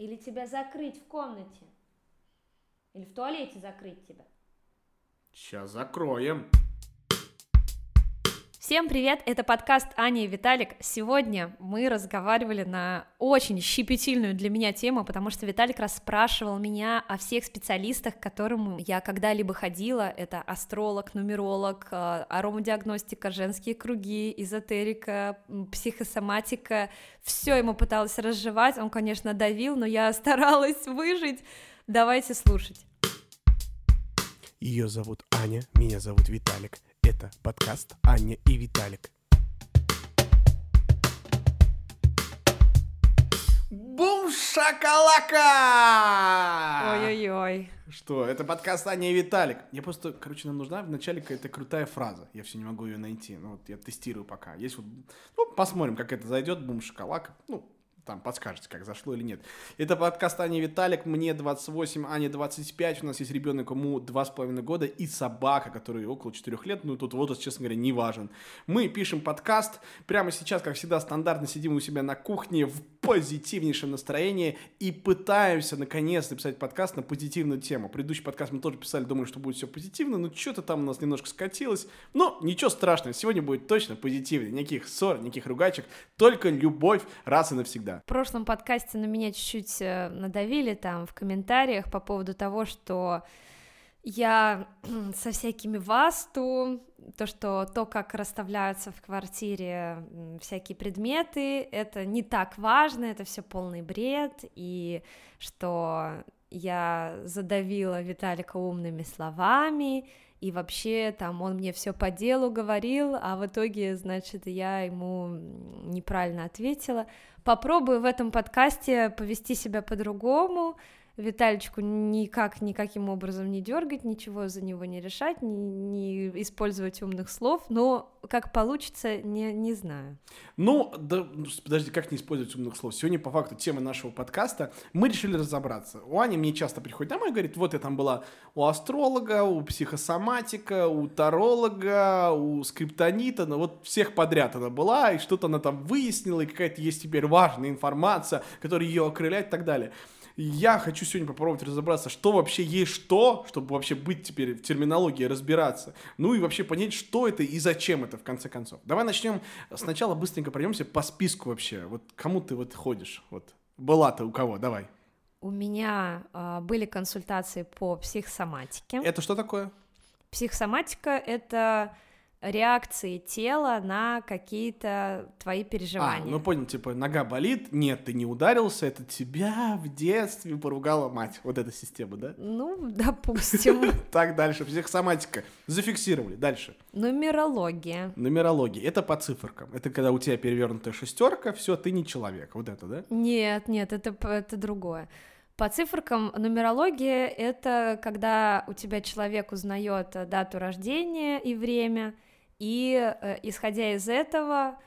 Или тебя закрыть в комнате? Или в туалете закрыть тебя? Сейчас закроем. Всем привет, это подкаст Аня и Виталик. Сегодня мы разговаривали на очень щепетильную для меня тему, потому что Виталик расспрашивал меня о всех специалистах, к которым я когда-либо ходила. Это астролог, нумеролог, э, аромадиагностика, женские круги, эзотерика, психосоматика. Все ему пыталась разжевать, он, конечно, давил, но я старалась выжить. Давайте слушать. Ее зовут Аня, меня зовут Виталик. Это подкаст Аня и Виталик. Бум шакалака! Ой-ой-ой. Что, это подкаст Аня и Виталик. Я просто, короче, нам нужна вначале какая-то крутая фраза. Я все не могу ее найти. Ну вот я тестирую пока. Есть вот, ну, посмотрим, как это зайдет. Бум шоколака. Ну, там подскажете, как зашло или нет. Это подкаст Аня Виталик, мне 28, Ане 25, у нас есть ребенок, ему 2,5 года, и собака, которой около 4 лет, ну тут возраст, честно говоря, не важен. Мы пишем подкаст, прямо сейчас, как всегда, стандартно сидим у себя на кухне в позитивнейшем настроении и пытаемся, наконец, написать подкаст на позитивную тему. Предыдущий подкаст мы тоже писали, думали, что будет все позитивно, но что-то там у нас немножко скатилось. Но ничего страшного, сегодня будет точно позитивно, никаких ссор, никаких ругачек, только любовь раз и навсегда. В прошлом подкасте на меня чуть-чуть э, надавили там в комментариях по поводу того, что я со всякими васту, то, что то, как расставляются в квартире всякие предметы, это не так важно, это все полный бред, и что я задавила Виталика умными словами, и вообще там он мне все по делу говорил, а в итоге, значит, я ему неправильно ответила. Попробую в этом подкасте повести себя по-другому, Виталичку никак, никаким образом не дергать, ничего за него не решать, не, не использовать умных слов, но как получится, не, не знаю. Ну, да, ну, подожди, как не использовать умных слов? Сегодня, по факту, тема нашего подкаста, мы решили разобраться. У Ани мне часто приходит домой и говорит, вот я там была у астролога, у психосоматика, у таролога, у скриптонита, ну вот всех подряд она была, и что-то она там выяснила, и какая-то есть теперь важная информация, которая ее окрыляет и так далее я хочу сегодня попробовать разобраться, что вообще есть что, чтобы вообще быть теперь в терминологии, разбираться. Ну и вообще понять, что это и зачем это, в конце концов. Давай начнем сначала быстренько пройдемся по списку вообще. Вот кому ты вот ходишь? Вот была-то у кого? Давай. У меня э, были консультации по психосоматике. Это что такое? Психосоматика — это реакции тела на какие-то твои А, переживания. ну понял, типа, нога болит, нет, ты не ударился, это тебя в детстве поругала мать. Вот эта система, да? Ну, допустим. Так, дальше. Психосоматика. Зафиксировали. Дальше. Нумерология. Нумерология. Это по циферкам. Это когда у тебя перевернутая шестерка, все, ты не человек. Вот это, да? Нет, нет, это, это другое. По циферкам нумерология — это когда у тебя человек узнает дату рождения и время, и э, исходя из этого,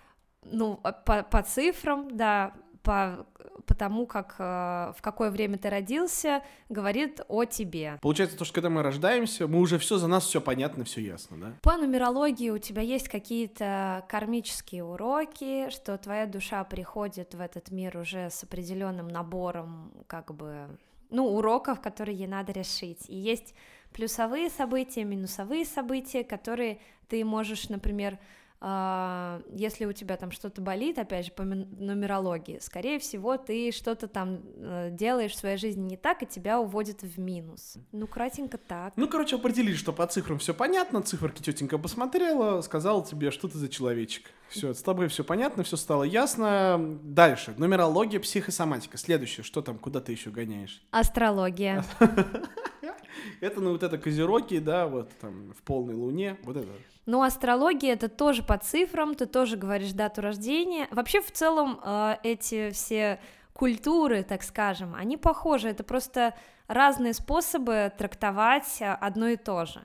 ну, по, по цифрам, да, по, по тому, как, э, в какое время ты родился, говорит о тебе. Получается, то, что когда мы рождаемся, мы уже все за нас все понятно, все ясно, да? По нумерологии у тебя есть какие-то кармические уроки, что твоя душа приходит в этот мир уже с определенным набором, как бы, ну, уроков, которые ей надо решить. И есть плюсовые события, минусовые события, которые ты можешь, например, а, если у тебя там что-то болит, опять же, по нумерологии, скорее всего, ты что-то там э, делаешь в своей жизни не так, и тебя уводит в минус. Ну, кратенько так. Ну, короче, определили, что по цифрам все понятно, циферки тетенька посмотрела, сказала тебе, что ты за человечек. Все, с тобой все понятно, все стало ясно. Дальше. Нумерология, психосоматика. Следующее, что там, куда ты еще гоняешь? Астрология. Это, ну, вот это козероги, да, вот там в полной луне, вот это. Ну, астрология это тоже по цифрам, ты тоже говоришь дату рождения. Вообще, в целом, э, эти все культуры, так скажем, они похожи, это просто разные способы трактовать одно и то же.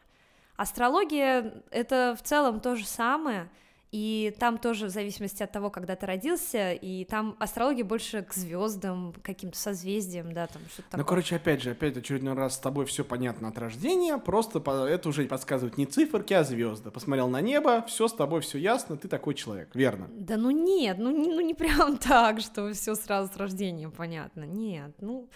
Астрология — это в целом то же самое, и там тоже в зависимости от того, когда ты родился, и там астрология больше к звездам, каким-то созвездиям, да, там что-то такое. Ну, короче, опять же, опять очередной раз с тобой все понятно от рождения, просто по- это уже подсказывают не циферки, а звезды. Посмотрел на небо, все с тобой все ясно, ты такой человек, верно? Да ну нет, ну не, ну не прям так, что все сразу с рождения понятно. Нет, ну.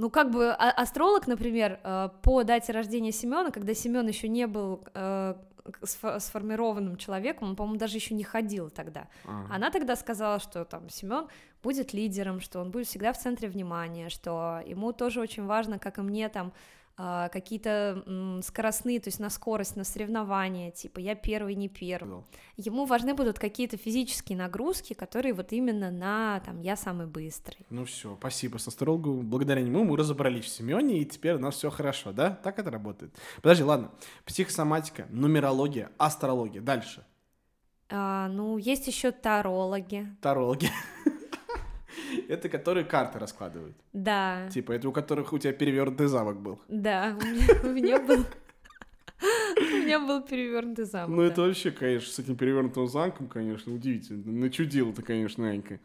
Ну, как бы а- астролог, например, э, по дате рождения Семена, когда Семен еще не был э, к- сформированным человеком, он, по-моему, даже еще не ходил тогда. А. Она тогда сказала, что там Семен будет лидером, что он будет всегда в центре внимания, что ему тоже очень важно, как и мне, там какие-то м, скоростные, то есть на скорость, на соревнования, типа я первый, не первый. Сказал. Ему важны будут какие-то физические нагрузки, которые вот именно на там я самый быстрый. Ну все, спасибо с астрологу. Благодаря нему мы разобрались в Семене, и теперь у нас все хорошо, да? Так это работает. Подожди, ладно. Психосоматика, нумерология, астрология. Дальше. А, ну, есть еще тарологи. Тарологи. Это которые карты раскладывают. Да, Типа, это у которых у тебя перевернутый замок был. да, у меня- был у меня был перевернутый замок. Ну, это вообще, конечно, с этим перевернутым замком, конечно, удивительно. Начудил-то, конечно, Анька.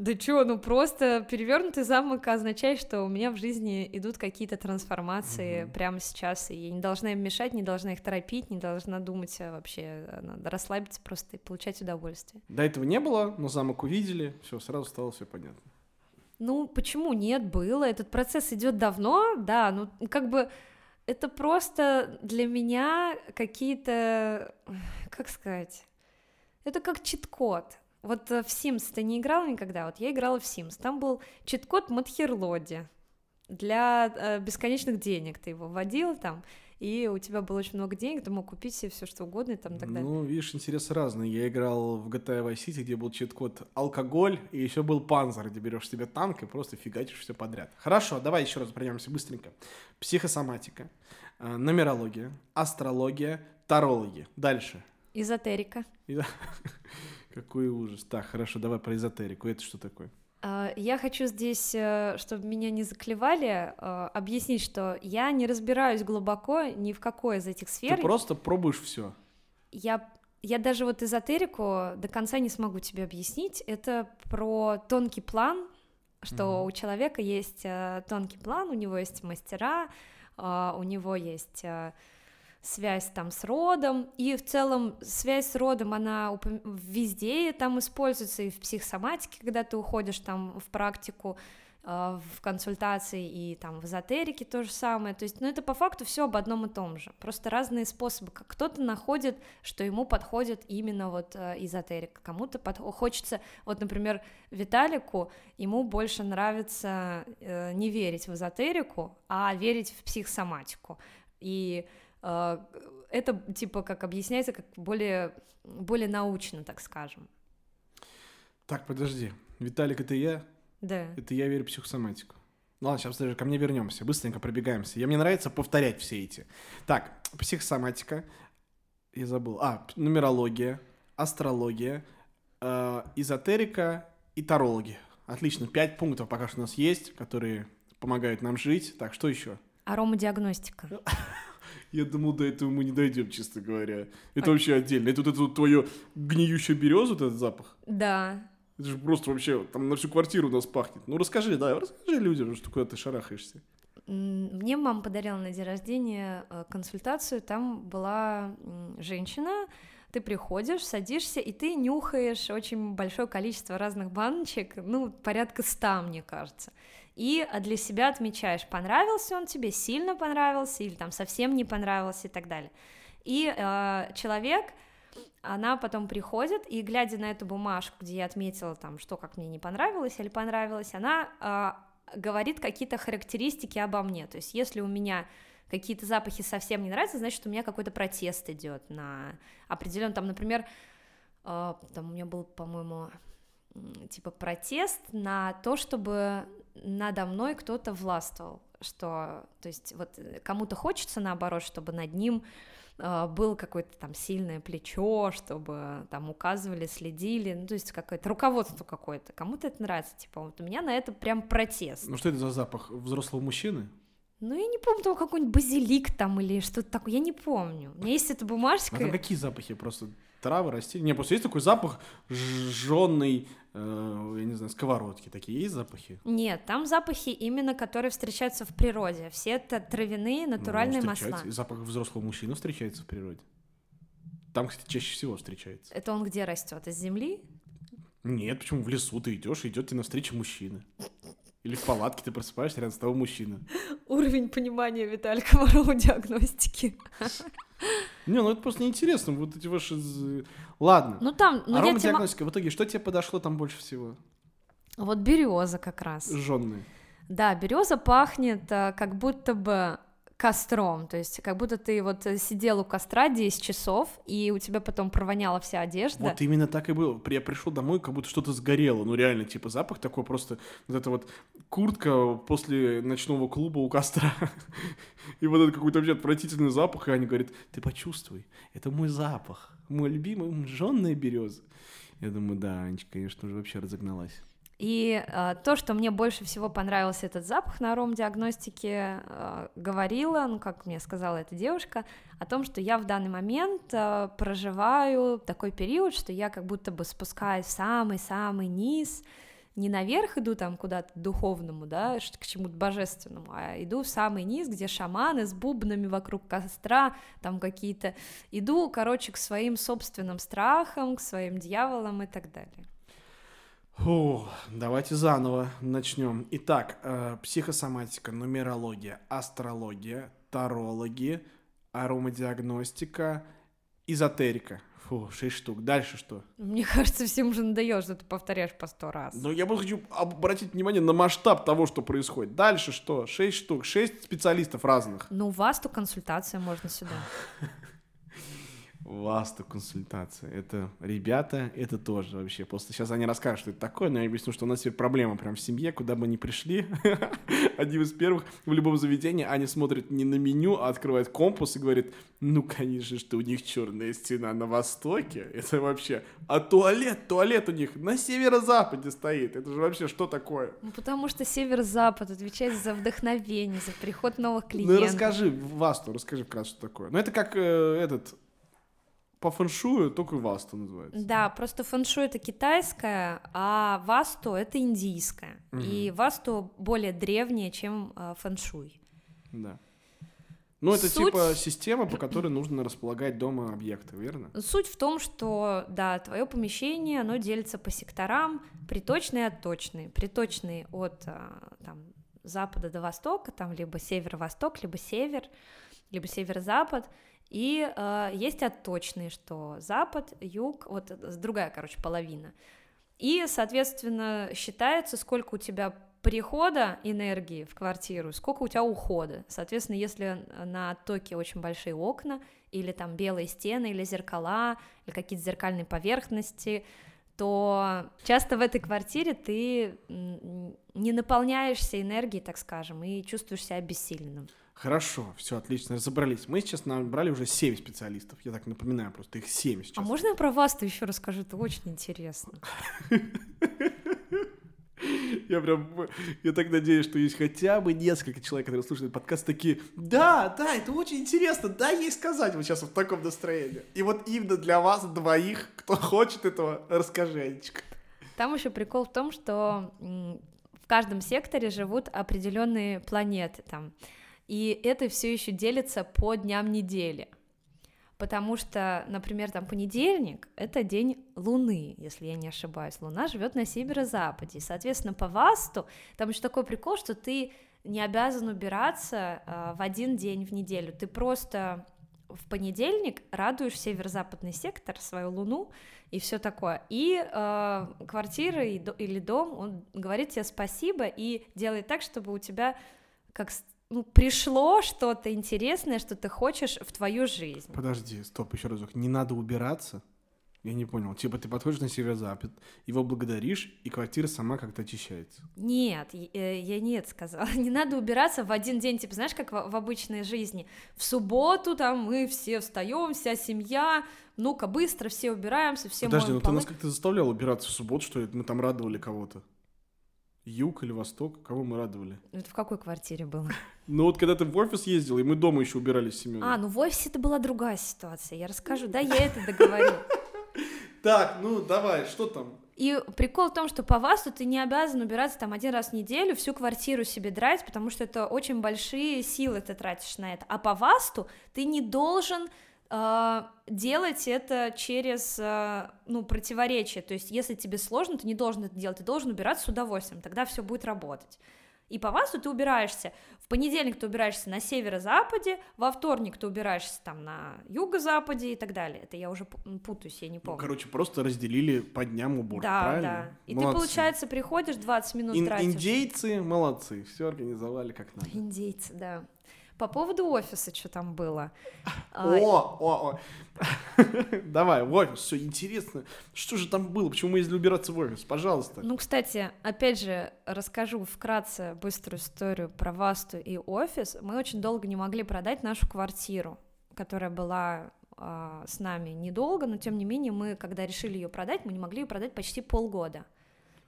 Да чё, ну просто перевернутый замок означает, что у меня в жизни идут какие-то трансформации Мгм. прямо сейчас, и я не должна им мешать, не должна их торопить, не должна думать а, вообще, а, надо расслабиться просто и получать удовольствие. До этого не было, но замок увидели, все, сразу стало все понятно. Ну, почему нет, было, этот процесс идет давно, да, ну, как бы это просто для меня какие-то, как сказать, это как чит-код. Вот э, в Sims ты не играл никогда? Вот я играла в Sims. Там был чит-код Матхерлоди для э, бесконечных денег. Ты его вводил там, и у тебя было очень много денег, ты мог купить себе все что угодно и там и так далее. Ну, видишь, интересы разные. Я играл в GTA Vice City, где был чит-код алкоголь, и еще был панзер, где берешь себе танк и просто фигачишь все подряд. Хорошо, давай еще раз пройдемся быстренько. Психосоматика, э, нумерология, астрология, тарологи. Дальше. Эзотерика. Какой ужас. Так, хорошо, давай про эзотерику. Это что такое? А, Я хочу здесь, э, чтобы меня не заклевали, э, объяснить, что я не разбираюсь глубоко ни в какой из этих сфер. Ты просто пробуешь все. Я, я даже вот эзотерику до конца не смогу тебе объяснить. Это про тонкий план, что Мгм. у человека есть э, тонкий план, у него есть мастера, у него есть связь там с родом, и в целом связь с родом, она везде там используется, и в психосоматике, когда ты уходишь там в практику, э, в консультации и там в эзотерике то же самое, то есть, ну это по факту все об одном и том же, просто разные способы, как кто-то находит, что ему подходит именно вот э, эзотерика, кому-то под- хочется, вот, например, Виталику, ему больше нравится э, не верить в эзотерику, а верить в психосоматику, и это типа как объясняется как более более научно, так скажем, Так, подожди. Виталик, это я? да. Это я верю в психосоматику. Ну ладно, сейчас даже ко мне вернемся. Быстренько пробегаемся. Я, мне нравится повторять все эти. Так, психосоматика. Я забыл. А, нумерология, астрология, э, эзотерика и тарологи. Отлично. Пять пунктов пока что у нас есть, которые помогают нам жить. Так, что еще? Аромадиагностика. Я думал, до этого мы не дойдем, честно говоря. Это А- вообще отдельно. Это вот это вот твое гниющая береза, вот этот запах. Да. Это же просто вообще там на всю квартиру у нас пахнет. Ну расскажи, да, расскажи людям, что куда ты шарахаешься. Мне мама подарила на день рождения э, консультацию, там была женщина, ты приходишь, садишься, и ты нюхаешь очень большое количество разных баночек, ну, порядка ста, мне кажется. И а, для себя отмечаешь, понравился он тебе, сильно понравился, или там совсем не понравился и так далее. И э, человек, она потом приходит, и глядя на эту бумажку, где я отметила там, что как мне не понравилось или понравилось, она а, говорит какие-то характеристики обо мне. То есть, если у меня какие-то запахи совсем не нравятся, значит, у меня какой-то протест идет на определенный, там, например, э, там у меня был, по-моему, типа протест на то, чтобы надо мной кто-то властвовал, что, то есть, вот э, кому-то хочется наоборот, чтобы над ним э, было какое-то там сильное плечо, чтобы там указывали, следили, ну, то есть какое-то руководство какое-то, кому-то это нравится, типа, вот у меня на это прям протест. Ну что это за запах взрослого мужчины? Ну, я не помню, там какой-нибудь базилик там или что-то такое, я не помню. У меня есть эта А бумажка. там какие запахи просто? Травы, растения. Не, просто есть такой запах жженый, э, я не знаю, сковородки. Такие есть запахи? Нет, там запахи именно, которые встречаются в природе. Все это травяные натуральные ну, масла. И запах взрослого мужчины встречается в природе. Там, кстати, чаще всего встречается. Это он где растет? Из земли? Нет, почему в лесу ты идешь, идет тебе навстречу мужчина. Или в палатке ты просыпаешься рядом с того мужчины. Уровень понимания Виталика в диагностики. Не, ну это просто неинтересно, вот эти ваши... Ладно. Ну там... Ну, Аромадиагностика, тема... в итоге что тебе подошло там больше всего? Вот береза как раз. Жжённая. Да, береза пахнет э, как будто бы костром, то есть как будто ты вот э, сидел у костра 10 часов, и у тебя потом провоняла вся одежда. Вот именно так и было. Я пришел домой, как будто что-то сгорело, ну реально, типа запах такой просто, вот эта вот куртка после ночного клуба у костра, и вот этот какой-то вообще отвратительный запах, и они говорят, ты почувствуй, это мой запах, мой любимый жжённая береза. Я думаю, да, Анечка, конечно, уже вообще разогналась. И э, то, что мне больше всего понравился этот запах на аром-диагностике, э, говорила, ну, как мне сказала эта девушка, о том, что я в данный момент э, проживаю такой период, что я как будто бы спускаюсь в самый-самый низ, не наверх иду там куда-то духовному, да, к чему-то божественному, а иду в самый низ, где шаманы с бубнами вокруг костра, там какие-то, иду, короче, к своим собственным страхам, к своим дьяволам и так далее. Фу, давайте заново начнем. Итак, э, психосоматика, нумерология, астрология, тарологи, аромадиагностика, эзотерика. Фу, шесть штук. Дальше что? Мне кажется, всем уже надоело, что ты повторяешь по сто раз. Но я бы хочу обратить внимание на масштаб того, что происходит. Дальше что? Шесть штук, шесть специалистов разных. Ну, у вас то консультация можно сюда. Васта консультация. Это ребята, это тоже вообще. Просто сейчас они расскажут, что это такое, но я объясню, что у нас теперь проблема прям в семье, куда бы ни пришли. Одним из первых в любом заведении они смотрят не на меню, а открывают компас и говорят, ну, конечно, что у них черная стена на востоке. Это вообще... А туалет, туалет у них на северо-западе стоит. Это же вообще что такое? Ну, потому что север-запад отвечает за вдохновение, за приход новых клиентов. Ну, расскажи, Васту, расскажи вкратце, что такое. Ну, это как э, этот по фэншую только васту называется. Да, просто фэншуй это китайское, а васту это индийское. Угу. И васту более древнее, чем э, фэншуй. Да. Ну, это Суть... типа система, по которой нужно располагать дома объекты, верно? Суть в том, что, да, твое помещение, оно делится по секторам, приточные и отточные. Приточные от а, там, запада до востока, там либо северо-восток, либо север, либо северо-запад. И э, есть отточные, что запад, юг, вот другая, короче, половина. И, соответственно, считается, сколько у тебя прихода энергии в квартиру, сколько у тебя ухода. Соответственно, если на оттоке очень большие окна, или там белые стены, или зеркала, или какие-то зеркальные поверхности, то часто в этой квартире ты не наполняешься энергией, так скажем, и чувствуешь себя обессиленным. Хорошо, все отлично, разобрались. Мы сейчас набрали уже 7 специалистов. Я так напоминаю, просто их 7 сейчас. А можно я про вас-то еще расскажу? Это очень интересно. Я прям, я так надеюсь, что есть хотя бы несколько человек, которые слушают подкаст, такие, да, да, это очень интересно, да, ей сказать вот сейчас в таком настроении. И вот именно для вас двоих, кто хочет этого, расскажи, Анечка. Там еще прикол в том, что в каждом секторе живут определенные планеты, там, и это все еще делится по дням недели. Потому что, например, там понедельник — это день Луны, если я не ошибаюсь. Луна живет на северо-западе. И, соответственно, по Васту там еще такой прикол, что ты не обязан убираться э, в один день в неделю. Ты просто в понедельник радуешь северо-западный сектор, свою Луну и все такое. И э, квартира и, или дом, он говорит тебе спасибо и делает так, чтобы у тебя как ну, пришло что-то интересное, что ты хочешь в твою жизнь. Подожди, стоп, еще разок. Не надо убираться? Я не понял. Типа ты подходишь на северо-запад, его благодаришь, и квартира сама как-то очищается. Нет, э, я нет сказала. Не надо убираться в один день. Типа, знаешь, как в, обычной жизни. В субботу там мы все встаем, вся семья, ну-ка быстро все убираемся, все Подожди, ну ты нас как-то заставлял убираться в субботу, что ли? Мы там радовали кого-то. Юг или Восток, кого мы радовали? Это в какой квартире было? Ну вот когда ты в офис ездил, и мы дома еще убирались с семьей. А, ну в офисе это была другая ситуация, я расскажу, да, я это договорю. Так, ну давай, что там? И прикол в том, что по ВАСТу ты не обязан убираться там один раз в неделю, всю квартиру себе драть, потому что это очень большие силы ты тратишь на это. А по ВАСТу ты не должен делать это через, э, ну, противоречие. То есть, если тебе сложно, ты не должен это делать, ты должен убираться с удовольствием, тогда все будет работать. И по ВАСТу ты убираешься. В понедельник ты убираешься на северо-западе, во вторник ты убираешься там на юго-западе и так далее. Это я уже путаюсь, я не помню. Ну, короче, просто разделили по дням уборки, да, правильно? Да, И молодцы. ты, получается, приходишь 20 минут Ин- тратишь. Индейцы молодцы, все организовали как надо. Индейцы, да. По поводу офиса, что там было. О, о, о. Давай, в офис, все интересно. Что же там было? Почему мы ездили убираться в офис? Пожалуйста. Ну, кстати, опять же, расскажу вкратце быструю историю про Васту и офис. Мы очень долго не могли продать нашу квартиру, которая была э, с нами недолго, но тем не менее мы, когда решили ее продать, мы не могли ее продать почти полгода.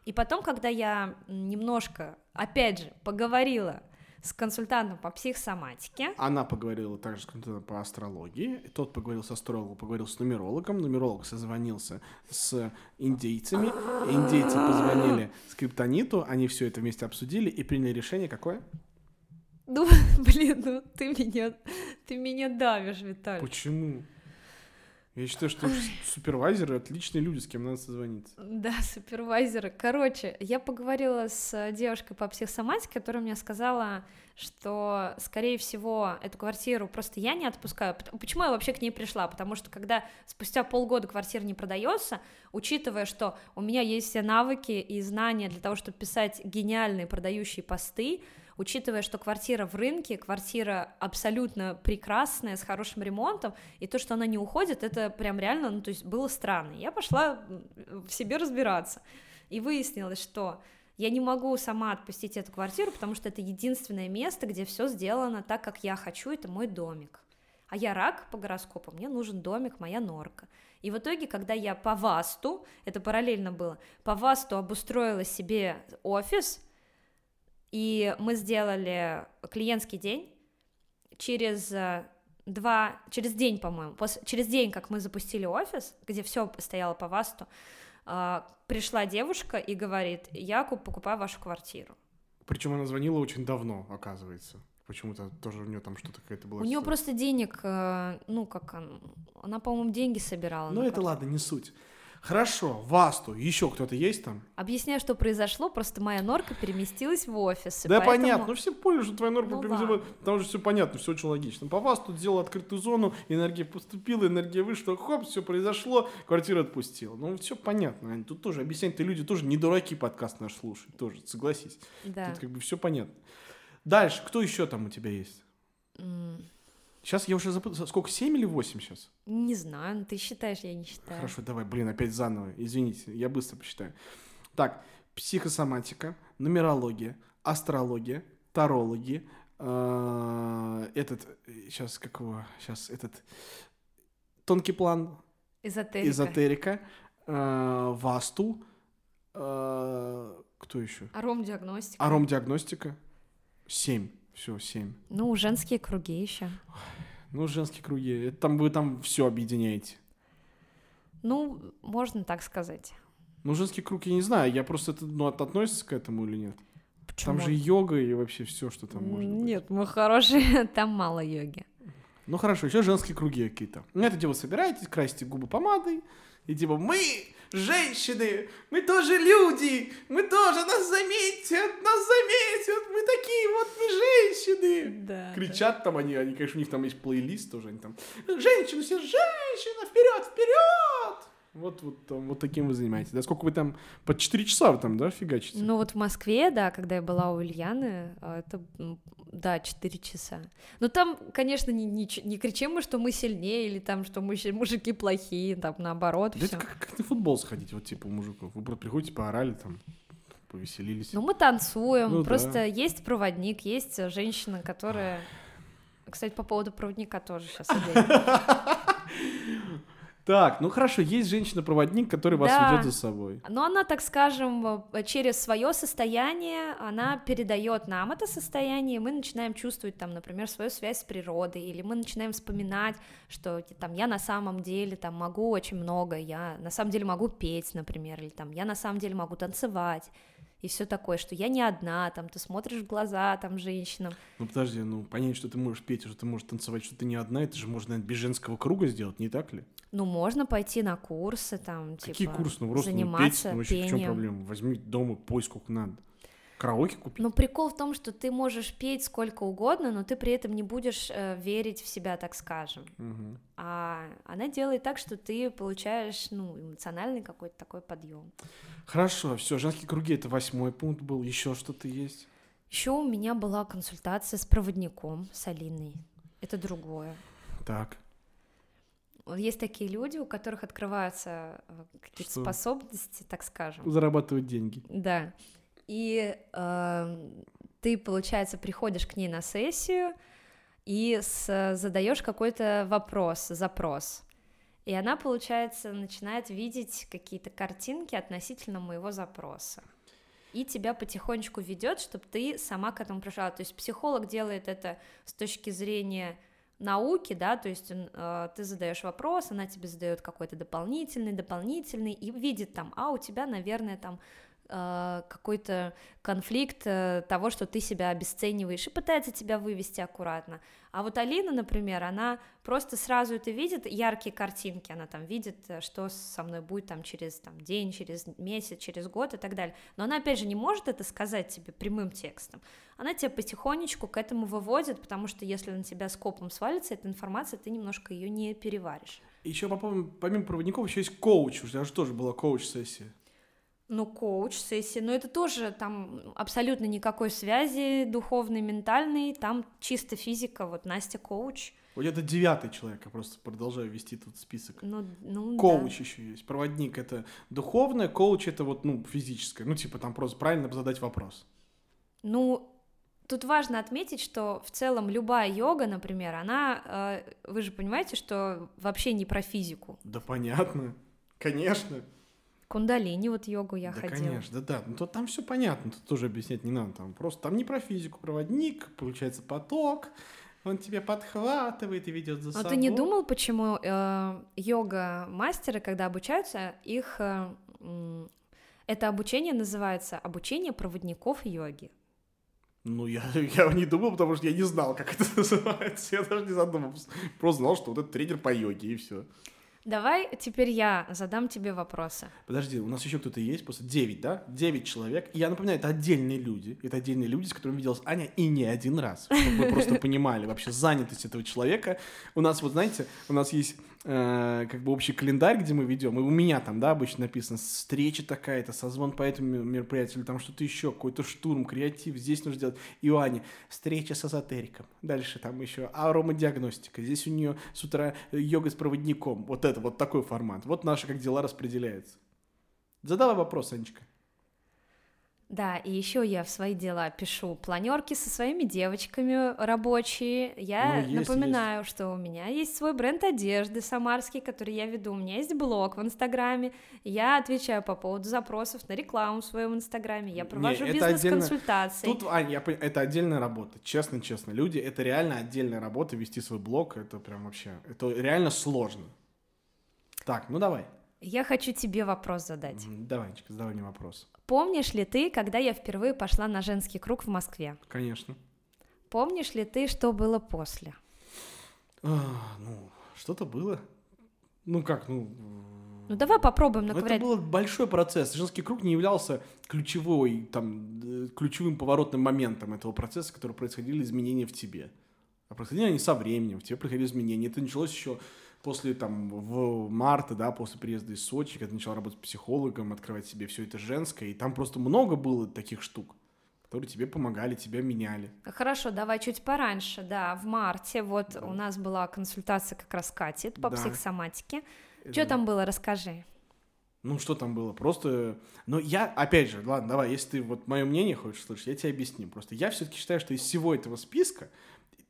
И потом, когда я немножко, опять же, поговорила с консультантом по психосоматике. Она поговорила также с консультантом по астрологии. Тот поговорил с астрологом, поговорил с нумерологом. Нумеролог созвонился с индейцами. Индейцы позвонили скриптониту. Они все это вместе обсудили и приняли решение какое? Ну, блин, ну ты меня, ты меня давишь, Виталий. Почему? Я считаю, что супервайзеры отличные люди, с кем надо созвониться. Да, супервайзеры. Короче, я поговорила с девушкой по психосоматике, которая мне сказала, что, скорее всего, эту квартиру просто я не отпускаю. Почему я вообще к ней пришла? Потому что когда спустя полгода квартира не продается, учитывая, что у меня есть все навыки и знания для того, чтобы писать гениальные продающие посты, учитывая, что квартира в рынке, квартира абсолютно прекрасная, с хорошим ремонтом, и то, что она не уходит, это прям реально, ну, то есть было странно. Я пошла в себе разбираться, и выяснилось, что я не могу сама отпустить эту квартиру, потому что это единственное место, где все сделано так, как я хочу, это мой домик. А я рак по гороскопу, мне нужен домик, моя норка. И в итоге, когда я по ВАСТу, это параллельно было, по ВАСТу обустроила себе офис, и мы сделали клиентский день через э, два, через день, по-моему, через день, как мы запустили офис, где все стояло по ВАСТу, э, пришла девушка и говорит, я покупаю вашу квартиру. Причем она звонила очень давно, оказывается. Почему-то тоже у нее там что-то какая-то была. У нее просто денег, э, ну как она, она по-моему, деньги собирала. Ну это ладно, не суть. Хорошо, Васту, еще кто-то есть там? Объясняю, что произошло, просто моя норка переместилась в офис. Да поэтому... понятно, ну все поняли, что твоя норка ну, переместилась, там же все понятно, все очень логично. По Васту сделал открытую зону, энергия поступила, энергия вышла, хоп, все произошло, квартира отпустила. Ну все понятно, тут тоже объяснять, ты люди тоже не дураки подкаст наш слушают, тоже, согласись. Да. Тут как бы все понятно. Дальше, кто еще там у тебя есть? Mm. Сейчас я уже запутался. Сколько, 7 или 8 сейчас? Не знаю, ну ты считаешь, я не считаю. Хорошо, давай, блин, опять заново. Извините, я быстро посчитаю. Так, психосоматика, нумерология, астрология, тарологи, э, этот, сейчас какого, сейчас этот, тонкий план. Эзотерика. Эзотерика, э, васту, э, кто еще? Аром-диагностика. Аром-диагностика. Семь. Все, семь. Ну, женские круги еще. Ну, женские круги. Это там вы там все объединяете. Ну, можно так сказать. Ну, женский круг я не знаю. Я просто это, ну, относится к этому или нет? Почему? Там же йога и вообще все, что там можно. Нет, мы хорошие, там мало йоги. Ну хорошо, еще женские круги какие-то. Ну, это типа собираетесь, красите губы помадой, и типа мы женщины, мы тоже люди, мы тоже нас заметят, нас заметят, мы такие вот мы женщины. Да. Кричат да. там они, они, конечно, у них там есть плейлист тоже, они там, женщины, все женщина, вперед, вперед! Вот, вот, там, вот таким вы занимаетесь. Да сколько вы там, по 4 часа вы там, да, фигачите? Ну вот в Москве, да, когда я была у Ильяны, а, это, да, 4 часа. Но там, конечно, не, не, не кричим мы, что мы сильнее, или там, что мы мужики плохие, там, наоборот, Да это как, как на футбол сходить, вот, типа, у мужиков. Вы приходите, поорали, там, повеселились. Ну, мы танцуем, Ну, просто да. есть проводник, есть женщина, которая... Кстати, по поводу проводника тоже сейчас. Так, ну хорошо, есть женщина-проводник, которая вас Да. ведет за собой. Но она, так скажем, э, через свое состояние, она передает нам это состояние, и мы начинаем чувствовать, там, например, свою связь с природой, или мы начинаем вспоминать, что там я на самом деле там могу очень много, я на самом деле могу петь, например, или там я на самом деле могу танцевать, и все такое, что я не одна, там ты смотришь в глаза там женщинам. Ну подожди, ну понять, что ты можешь петь, что ты можешь танцевать, что ты не одна, это же можно наверное, без женского круга сделать, не так ли? Ну, можно пойти на курсы, там, Какие типа, курсы? Ну просто ну, петь, заниматься ну вообще в чем пением. проблема? Возьми дома, пой сколько надо. Караоке купи. Но прикол в том, что ты можешь петь сколько угодно, но ты при этом не будешь э, верить в себя, так скажем. Мгм. А она делает так, что ты получаешь, ну, эмоциональный какой-то такой подъем. Хорошо, все, женские круги это восьмой пункт был, еще что-то есть? Еще у меня была консультация с проводником, с Алиной. Это другое. Так, Есть такие люди, у которых открываются э, какие-то способности, так скажем. зарабатывать деньги. Да. И эм, ты, получается, приходишь к ней на сессию и с- задаешь какой-то вопрос, запрос. И она, получается, начинает видеть какие-то картинки относительно моего запроса. И тебя потихонечку ведет, чтобы ты сама к этому пришла. То есть психолог делает это с точки зрения науки, да, то есть э, ты задаешь вопрос, она тебе задает какой-то дополнительный, дополнительный, и видит там, а у тебя, наверное, там э, какой-то конфликт э, того, что ты себя обесцениваешь, и пытается тебя вывести аккуратно. А вот Алина, например, она просто сразу это видит, яркие картинки, она там видит, э, что со мной будет там через там, день, через месяц, через год и так далее. Но она, опять же, не может это сказать тебе прямым текстом. Она тебя потихонечку к этому выводит, потому что если на тебя скопом свалится эта информация, ты немножко ее не переваришь. Еще помимо проводников еще есть коуч, у тебя же тоже была коуч-сессия. Ну, коуч, сессии, но это тоже там абсолютно никакой связи духовной, ментальной, там чисто физика, вот Настя коуч, Вот это девятый человек, я просто продолжаю вести тут список. ну, ну Коуч еще есть. Проводник это духовное, коуч это вот, ну, физическое. Ну, типа там просто правильно задать вопрос. да. Ну, тут важно отметить, что в целом любая йога, например, она, э, вы же понимаете, что вообще не про физику. Да понятно. Конечно. Кундалини вот йогу я да, ходила. конечно, да, да. Ну, то там все понятно, тут тоже объяснять не надо. Там просто там не про физику. Проводник, получается поток, он тебе подхватывает и ведет за Но собой. А ты не думал, почему э, йога-мастеры, когда обучаются, их э, это обучение называется обучение проводников йоги? Ну, я, я не думал, потому что я не знал, как это называется. Я даже не задумывался. Просто знал, что вот это тренер по йоге, и все. Давай теперь я задам тебе вопросы. Подожди, у нас еще кто-то есть, просто 9, да? 9 человек. И я напоминаю, это отдельные люди. Это отдельные люди, с которыми виделась Аня и не один раз. Чтобы вы просто понимали вообще занятость этого человека. У нас, вот знаете, у нас есть э, как бы общий календарь, где мы ведем. И у меня там, да, обычно написано встреча такая-то, созвон по этому мероприятию, там что-то еще, какой-то штурм, креатив. Здесь нужно сделать. И у Ани встреча с эзотериком. Дальше там еще аромадиагностика. Здесь у нее с утра йога с проводником. Вот это, вот такой формат. Вот наши как дела распределяются. Задавай вопрос, Анечка. Да, и еще я в свои дела пишу планерки со своими девочками рабочие. Я Ну, есть, напоминаю, что у меня есть свой бренд одежды самарский, который я веду. У меня есть блог в Инстаграме. Я отвечаю по поводу запросов на рекламу в своем Инстаграме. Я провожу это бизнес-консультации. Тут, Ань, я пон- это отдельная работа, честно-честно. Люди, это реально отдельная работа, вести свой блог, это прям вообще, это реально сложно. Так, ну давай. Я хочу тебе вопрос задать. Давай, Анечка, задавай мне вопрос. Помнишь ли ты, когда я впервые пошла на женский круг в Москве? Конечно. Помнишь ли ты, что было после? А, ну, что-то было. Ну как, ну... Ну давай попробуем ну, наковырять. Это был большой процесс. Женский круг не являлся ключевой, там, э, ключевым поворотным моментом этого процесса, который происходили изменения в тебе. А происходили они со временем, в тебе происходили изменения. Это началось еще после там в марта, да, после приезда из Сочи, когда начал работать психологом, открывать себе все это женское, и там просто много было таких штук, которые тебе помогали, тебя меняли. Хорошо, давай чуть пораньше, да, в марте, вот Да. у нас была консультация как раз Кати по Да. психосоматике. Это- Что там было, расскажи. Ну, что там было? Просто... Ну, я, опять же, ладно, давай, если ты вот мое мнение хочешь слышать, я тебе объясню. Просто я все-таки считаю, что из всего этого списка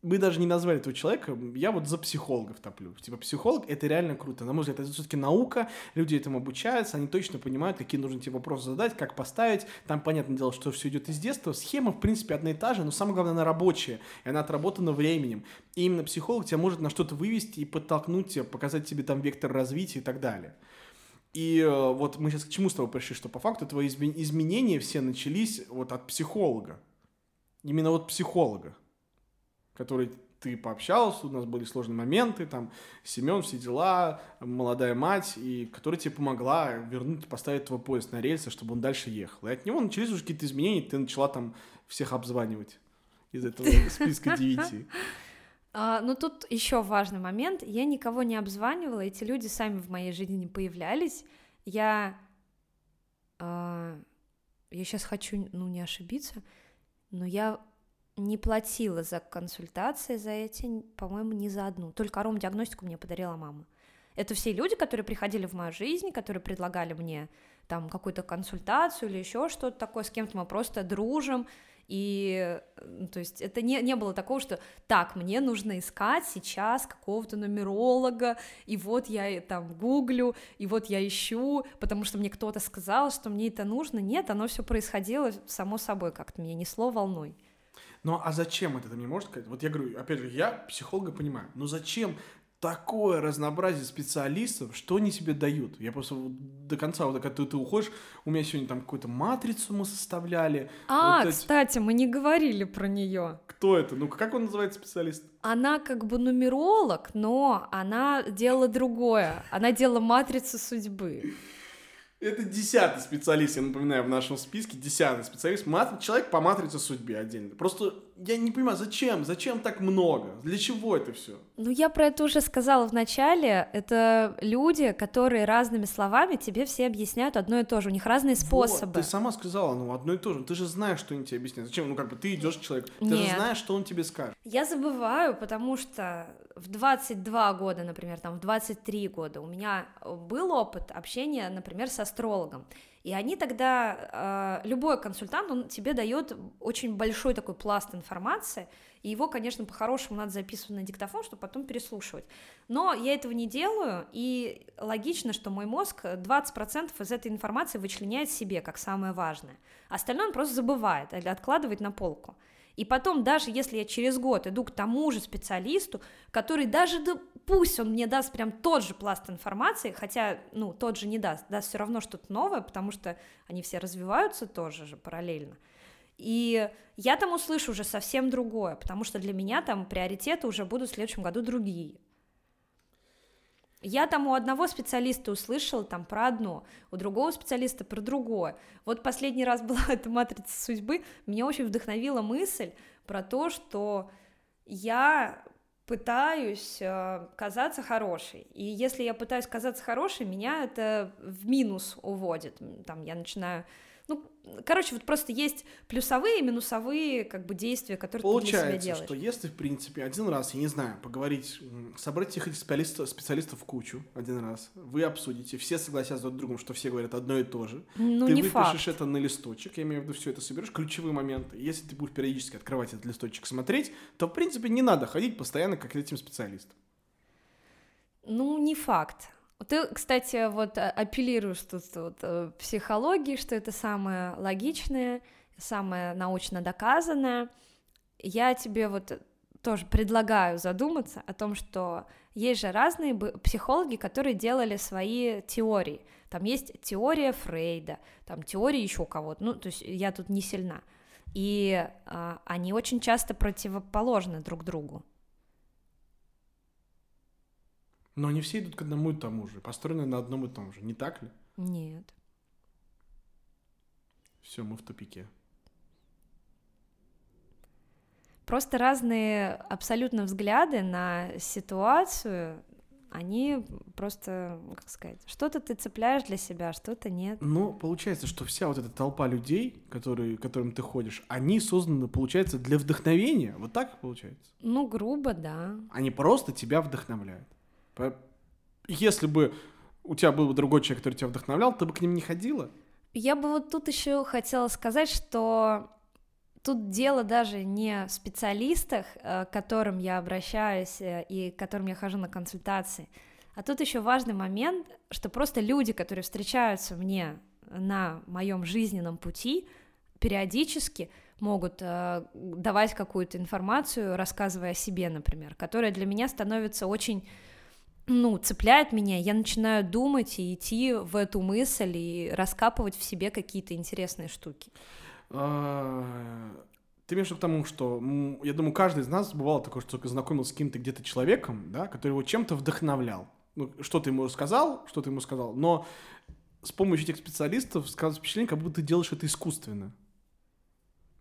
мы даже не назвали этого человека, я вот за психологов топлю. Типа, психолог — это реально круто. На мой взгляд, это все-таки наука, люди этому обучаются, они точно понимают, какие нужно тебе вопросы задать, как поставить. Там, понятное дело, что все идет из детства. Схема, в принципе, одна и та же, но самое главное, она рабочая, и она отработана временем. И именно психолог тебя может на что-то вывести и подтолкнуть тебя, показать тебе там вектор развития и так далее. И э, вот мы сейчас к чему с тобой пришли, что по факту твои изменения все начались вот от психолога. Именно вот психолога который ты пообщался, у нас были сложные моменты, там, Семен, все дела, молодая мать, и которая тебе помогла вернуть, поставить твой поезд на рельсы, чтобы он дальше ехал. И от него начались уже какие-то изменения, ты начала там всех обзванивать из этого списка девяти. А, ну, тут еще важный момент. Я никого не обзванивала, эти люди сами в моей жизни не появлялись. Я... А, я сейчас хочу, ну, не ошибиться, но я не платила за консультации за эти, по-моему, ни за одну. Только аром-диагностику мне подарила мама. Это все люди, которые приходили в мою жизнь, которые предлагали мне там какую-то консультацию или еще что-то такое, с кем-то мы просто дружим, и, то есть, это не, не было такого, что так, мне нужно искать сейчас какого-то нумеролога, и вот я там гуглю, и вот я ищу, потому что мне кто-то сказал, что мне это нужно. Нет, оно все происходило само собой, как-то меня несло волной. Ну а зачем это, ты мне можешь сказать? Вот я говорю, опять же, я психолога понимаю, но зачем такое разнообразие специалистов, что они себе дают. Я просто до конца, вот когда ты, ты уходишь, у меня сегодня там какую-то матрицу мы составляли. А, вот эти... кстати, мы не говорили про нее. Кто это? Ну, как он называется специалист? Она как бы нумеролог, но она делала другое. Она делала матрицу судьбы. Это десятый специалист, я напоминаю, в нашем списке. Десятый специалист. Мат... Человек по матрице судьбе отдельно. Просто я не понимаю, зачем? Зачем так много? Для чего это все? Ну, я про это уже сказала в начале. Это люди, которые разными словами тебе все объясняют одно и то же. У них разные способы. Вот, ты сама сказала, ну, одно и то же. Ты же знаешь, что они тебе объясняют. Зачем? Ну, как бы ты идешь к человеку, ты Нет. же знаешь, что он тебе скажет. Я забываю, потому что в 22 года, например, там, в 23 года у меня был опыт общения, например, с астрологом. И они тогда, э, любой консультант, он тебе дает очень большой такой пласт информации, и его, конечно, по-хорошему надо записывать на диктофон, чтобы потом переслушивать. Но я этого не делаю, и логично, что мой мозг 20% из этой информации вычленяет себе как самое важное. Остальное он просто забывает или откладывает на полку. И потом, даже если я через год иду к тому же специалисту, который даже, да, пусть он мне даст прям тот же пласт информации, хотя, ну, тот же не даст, даст все равно что-то новое, потому что они все развиваются тоже же параллельно. И я там услышу уже совсем другое, потому что для меня там приоритеты уже будут в следующем году другие. Я там у одного специалиста услышала там про одно, у другого специалиста про другое. Вот последний раз была эта матрица судьбы, меня очень вдохновила мысль про то, что я пытаюсь э, казаться хорошей. И если я пытаюсь казаться хорошей, меня это в минус уводит. Там я начинаю ну, короче, вот просто есть плюсовые и минусовые как бы действия, которые Получается, ты для себя делаешь. что если, в принципе, один раз, я не знаю, поговорить, собрать всех этих специалистов, специалистов в кучу один раз, вы обсудите, все согласятся друг с другом, что все говорят одно и то же. Ну, ты не выпишешь факт. это на листочек, я имею в виду, все это соберешь, ключевые моменты. Если ты будешь периодически открывать этот листочек, смотреть, то, в принципе, не надо ходить постоянно как этим специалистам. Ну, не факт. Ты, кстати, вот а, апеллируешь тут вот, э, психологии, что это самое логичное, самое научно доказанное. Я тебе вот тоже предлагаю задуматься о том, что есть же разные психологи, которые делали свои теории. Там есть теория Фрейда, там теория еще кого-то. Ну, то есть я тут не сильна. И а, они очень часто противоположны друг другу. Но они все идут к одному и тому же, построены на одном и том же, не так ли? Нет. Все, мы в тупике. Просто разные абсолютно взгляды на ситуацию, они просто, как сказать, что-то ты цепляешь для себя, что-то нет. Ну, получается, что вся вот эта толпа людей, которые, которым ты ходишь, они созданы, получается, для вдохновения. Вот так получается? Ну, грубо, да. Они просто тебя вдохновляют. Если бы у тебя был бы другой человек, который тебя вдохновлял, ты бы к ним не ходила? Я бы вот тут еще хотела сказать, что тут дело даже не в специалистах, э, к которым я обращаюсь э, и к которым я хожу на консультации, а тут еще важный момент, что просто люди, которые встречаются мне на моем жизненном пути, периодически могут э, давать какую-то информацию, рассказывая о себе, например, которая для меня становится очень ну, цепляет меня, я начинаю думать и идти в эту мысль и раскапывать в себе какие-то интересные штуки. А, ты имеешь к тому, что, я думаю, каждый из нас бывало такое, что знакомился с каким-то где-то человеком, да, который его чем-то вдохновлял. Ну, что ты ему сказал, что ты ему сказал, но с помощью этих специалистов складывается впечатление, как будто ты делаешь это искусственно.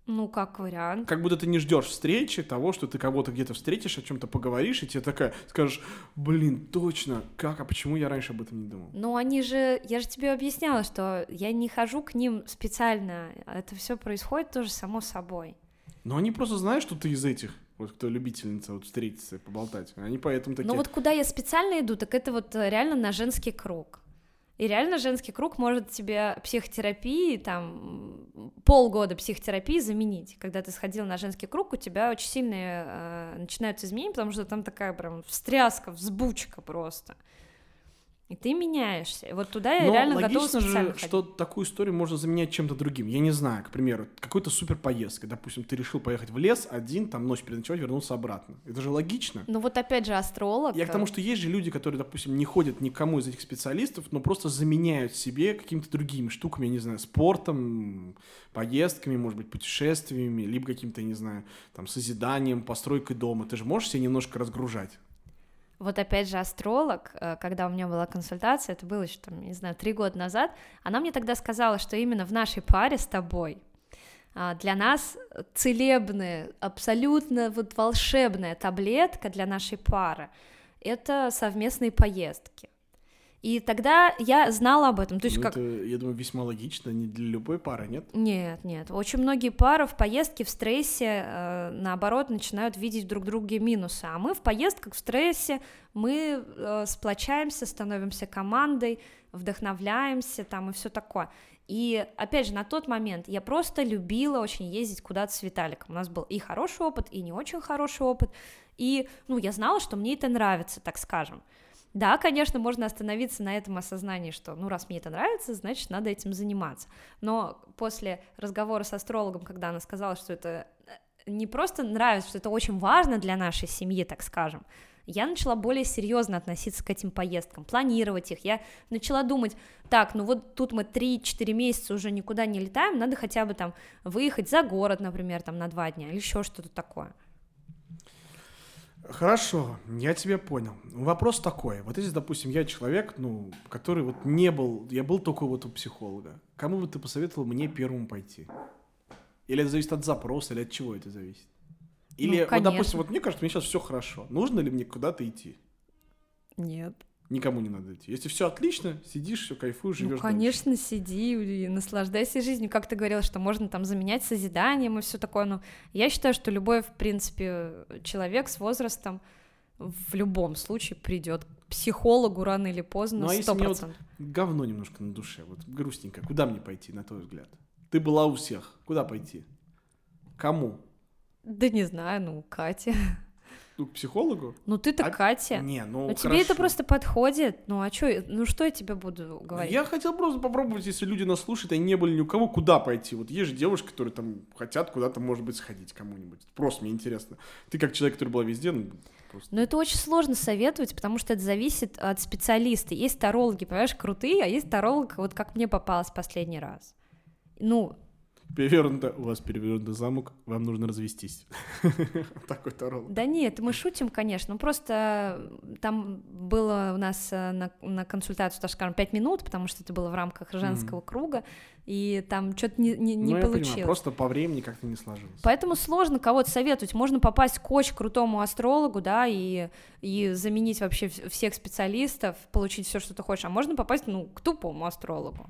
Ну, как вариант. Как будто ты не ждешь встречи, того, что ты кого-то где-то встретишь, о чем-то поговоришь, и тебе такая скажешь, блин, точно, как, а почему я раньше об этом не думал? Ну, они же, я же тебе объясняла, что я не хожу к ним специально, это все происходит тоже само собой. Но они просто знают, что ты из этих, вот кто любительница вот встретиться, поболтать. Они поэтому такие... Ну вот куда я специально иду, так это вот э, реально на женский круг. И реально женский круг может тебе психотерапии, там, полгода психотерапии заменить. Когда ты сходил на женский круг, у тебя очень сильные э, начинаются изменения, потому что там такая прям встряска, взбучка просто. И ты меняешься. И вот туда я Но реально логично же, ходить. что такую историю можно заменять чем-то другим. Я не знаю, к примеру, какой-то супер поездкой. Допустим, ты решил поехать в лес один, там ночь переночевать, вернулся обратно. Это же логично. Ну вот опять же астролог. Я к тому, что есть же люди, которые, допустим, не ходят никому из этих специалистов, но просто заменяют себе какими-то другими штуками, я не знаю, спортом, поездками, может быть, путешествиями, либо каким-то, не знаю, там, созиданием, постройкой дома. Ты же можешь себя немножко разгружать. Вот опять же астролог, э, когда у меня была консультация, это было еще, там, не знаю, три года назад, она мне тогда сказала, что именно в нашей паре с тобой а, для нас целебная, абсолютно вот волшебная таблетка для нашей пары — это совместные поездки. И тогда я знала об этом. То есть ну, как... Это, я думаю, весьма логично, не для любой пары, нет? Нет, нет. Очень многие пары в поездке, в стрессе, э, наоборот, начинают видеть друг друге минусы. А мы в поездках, в стрессе, мы э, сплочаемся, становимся командой, вдохновляемся там и все такое. И опять же, на тот момент я просто любила очень ездить куда-то с Виталиком. У нас был и хороший опыт, и не очень хороший опыт. И, ну, я знала, что мне это нравится, так скажем. Да, конечно, можно остановиться на этом осознании, что, ну, раз мне это нравится, значит, надо этим заниматься. Но после разговора с астрологом, когда она сказала, что это э, не просто нравится, что это очень важно для нашей семьи, так скажем, я начала более серьезно относиться к этим поездкам, планировать их. Я начала думать, так, ну вот тут мы 3-4 месяца уже никуда не летаем, надо хотя бы там выехать за город, например, там на два дня или еще что-то такое. Хорошо, я тебя понял. Вопрос такой. Вот если, допустим, я человек, ну, который вот не был, я был только вот у психолога. Кому бы ты посоветовал мне первому пойти? Или это зависит от запроса, или от чего это зависит? Или, ну, вот, допустим, вот мне кажется, мне сейчас все хорошо. Нужно ли мне куда-то идти? Нет. Никому не надо идти. Если все отлично, сидишь, все кайфуешь, живешь. Ну, конечно, дальше. сиди и наслаждайся жизнью. Как ты говорила, что можно там заменять созиданием и все такое. Но я считаю, что любой, в принципе, человек с возрастом в любом случае придет к психологу рано или поздно. Ну, а если мне вот говно немножко на душе, вот грустненько, куда мне пойти, на твой взгляд? Ты была у всех, куда пойти? Кому? Да не знаю, ну, Катя. Ну, к психологу? Ну, ты-то а... Катя. Не, ну, Но тебе это просто подходит. Ну, а что, ну, что я тебе буду говорить? Я хотел просто попробовать, если люди нас слушают, они не были ни у кого, куда пойти. Вот есть же девушки, которые там хотят куда-то, может быть, сходить кому-нибудь. Просто мне интересно. Ты как человек, который была везде, ну, Просто. Но это очень сложно советовать, потому что это зависит от специалиста. Есть тарологи, понимаешь, крутые, а есть таролог, вот как мне попалось последний раз. Ну, Перевернуто, у вас перевернутый замок, вам нужно развестись. Такой таролог. Да нет, мы шутим, конечно, ну просто там было у нас э, на, на консультацию, так скажем, 5 минут, потому что это было в рамках женского круга, и там что-то не, не, не ну, получилось. Понимаю, просто по времени как-то не сложилось. Поэтому сложно кого-то советовать. Можно попасть к очень крутому астрологу, да, и, и заменить вообще всех специалистов, получить все, что ты хочешь, а можно попасть, ну, к тупому астрологу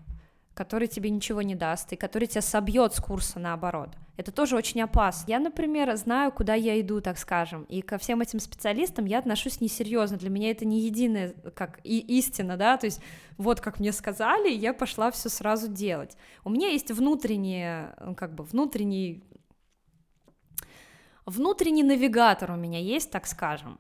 который тебе ничего не даст и который тебя собьет с курса наоборот. Это тоже очень опасно. Я, например, знаю, куда я иду, так скажем, и ко всем этим специалистам я отношусь несерьезно. Для меня это не единая как и истина, да, то есть вот как мне сказали, я пошла все сразу делать. У меня есть внутреннее, ну, как бы внутренний внутренний навигатор у меня есть, так скажем.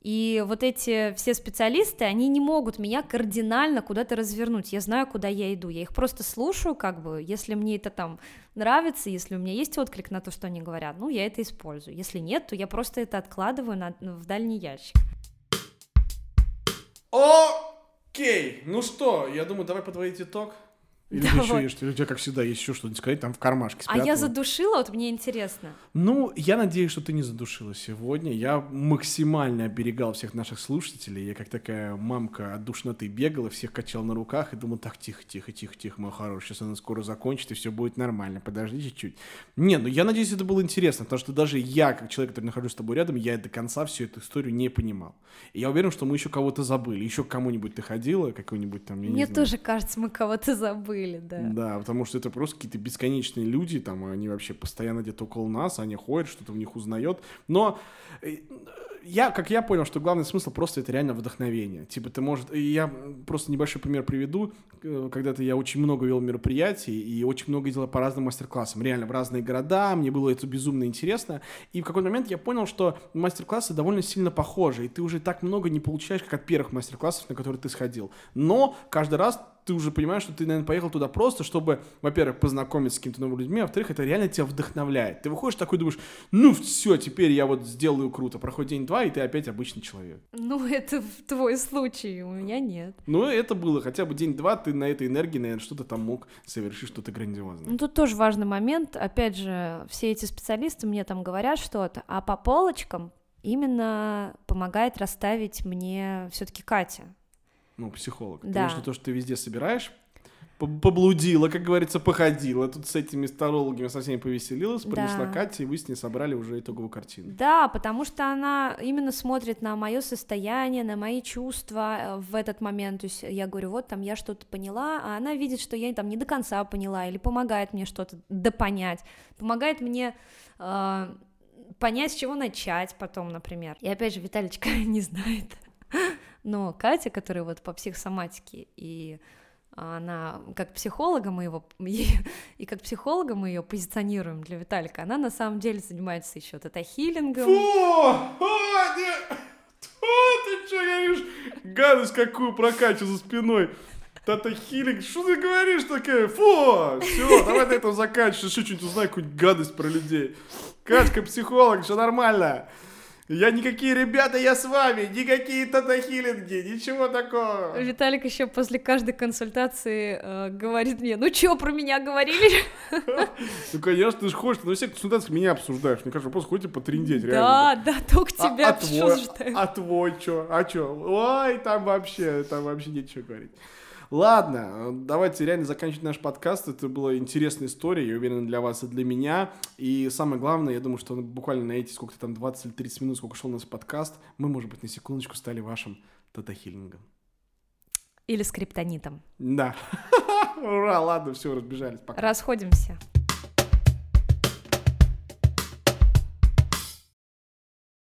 И вот эти все специалисты, они не могут меня кардинально куда-то развернуть. Я знаю, куда я иду. Я их просто слушаю, как бы, если мне это там нравится, если у меня есть отклик на то, что они говорят, ну, я это использую. Если нет, то я просто это откладываю на, в дальний ящик. Окей, ну что, я думаю, давай подводить итог. Или Давай. еще есть, или у тебя, как всегда, есть еще что-нибудь сказать, там в кармашке А я спрятала. задушила, вот мне интересно. Ну, я надеюсь, что ты не задушила сегодня. Я максимально оберегал всех наших слушателей. Я как такая мамка от душноты бегала, всех качал на руках и думал, так, тихо, тихо, тихо, тихо, мой хороший, сейчас она скоро закончит, и все будет нормально. Подожди чуть-чуть. Не, ну я надеюсь, это было интересно, потому что даже я, как человек, который нахожусь с тобой рядом, я до конца всю эту историю не понимал. И я уверен, что мы еще кого-то забыли. Еще к кому-нибудь ты ходила, какой-нибудь там, я не Мне тоже кажется, мы кого-то забыли, да. Да, потому что это просто какие-то бесконечные люди, там, они вообще постоянно где-то около нас, они ходят, что-то в них узнает. Но э, я, как я понял, что главный смысл просто это реально вдохновение. Типа ты может, и я просто небольшой пример приведу. Э, Когда-то я очень много вел мероприятий и очень много делал по разным мастер-классам. Реально в разные города, мне было это безумно интересно. И в какой-то момент я понял, что мастер-классы довольно сильно похожи, и ты уже так много не получаешь, как от первых мастер-классов, на которые ты сходил. Но каждый раз ты уже понимаешь, что ты, наверное, поехал туда просто, чтобы, во-первых, познакомиться с какими-то новыми людьми, а во-вторых, это реально тебя вдохновляет. Ты выходишь такой, думаешь, ну все, теперь я вот сделаю круто. Проходит день-два, и ты опять обычный человек. Ну, это в твой случай, у меня нет. Ну, это было хотя бы день-два, ты на этой энергии, наверное, что-то там мог совершить, что-то грандиозное. Ну, тут тоже важный момент. Опять же, все эти специалисты мне там говорят что-то, а по полочкам именно помогает расставить мне все-таки Катя. Ну, психолог. Да. Потому что то, что ты везде собираешь, по- поблудила, как говорится, походила. Тут с этими старологами со всеми повеселилась, Да. принесла Катя, и вы с ней собрали уже итоговую картину. Да, потому что она именно смотрит на мое состояние, на мои чувства э, в этот момент. То есть я говорю, вот там я что-то поняла, а она видит, что я там не до конца поняла, или помогает мне что-то допонять, помогает мне э, понять, с чего начать потом, например. И опять же, Виталичка не знает, но Катя, которая вот по психосоматике и она как психолога мы его и как психолога мы ее позиционируем для Виталика, она на самом деле занимается еще тета-хиллингом. Фу! О, не! О, ты что говоришь? Гадость какую прокачу за спиной. Тата хилинг, что ты говоришь такая? Фу! Все, давай на этом заканчивай. Еще что-нибудь узнай, какую-нибудь гадость про людей. Катька, психолог, все нормально. Я никакие ребята, я с вами, никакие тата-хилинги, ничего такого. Виталик еще после каждой консультации э, говорит мне, ну чё про меня говорили? Ну, конечно, ты же хочешь, но все консультации меня обсуждаешь. Мне кажется, просто хотите потрендеть, реально. Да, да, только тебя а, обсуждаю. а твой чё? А чё? Ой, там вообще, там вообще нечего говорить. Ладно, давайте реально заканчивать наш подкаст. Это была интересная история, я уверен, для вас и для меня. И самое главное, я думаю, что буквально на эти сколько-то там 20 или 30 минут, сколько шел у нас подкаст, мы, может быть, на секундочку стали вашим тата-хиллингом. Или скриптонитом. Да. Ура, ладно, все, разбежались. Пока. Расходимся.